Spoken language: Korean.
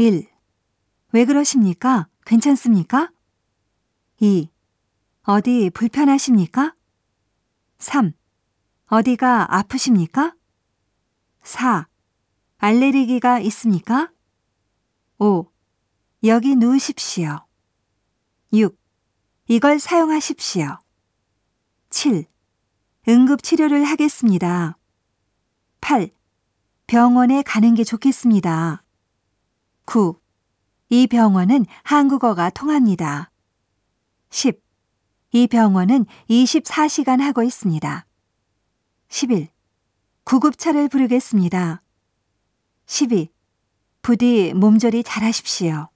1. 왜 그러십니까? 괜찮습니까? 2. 어디 불편하십니까? 3. 어디가 아프십니까? 4. 알레르기가 있습니까? 5. 여기 누우십시오. 6. 이걸 사용하십시오. 7. 응급치료를 하겠습니다. 8. 병원에 가는 게 좋겠습니다. 9. 이 병원은 한국어가 통합니다. 10. 이 병원은 24시간 하고 있습니다. 11. 구급차를 부르겠습니다. 12. 부디 몸조리 잘하십시오.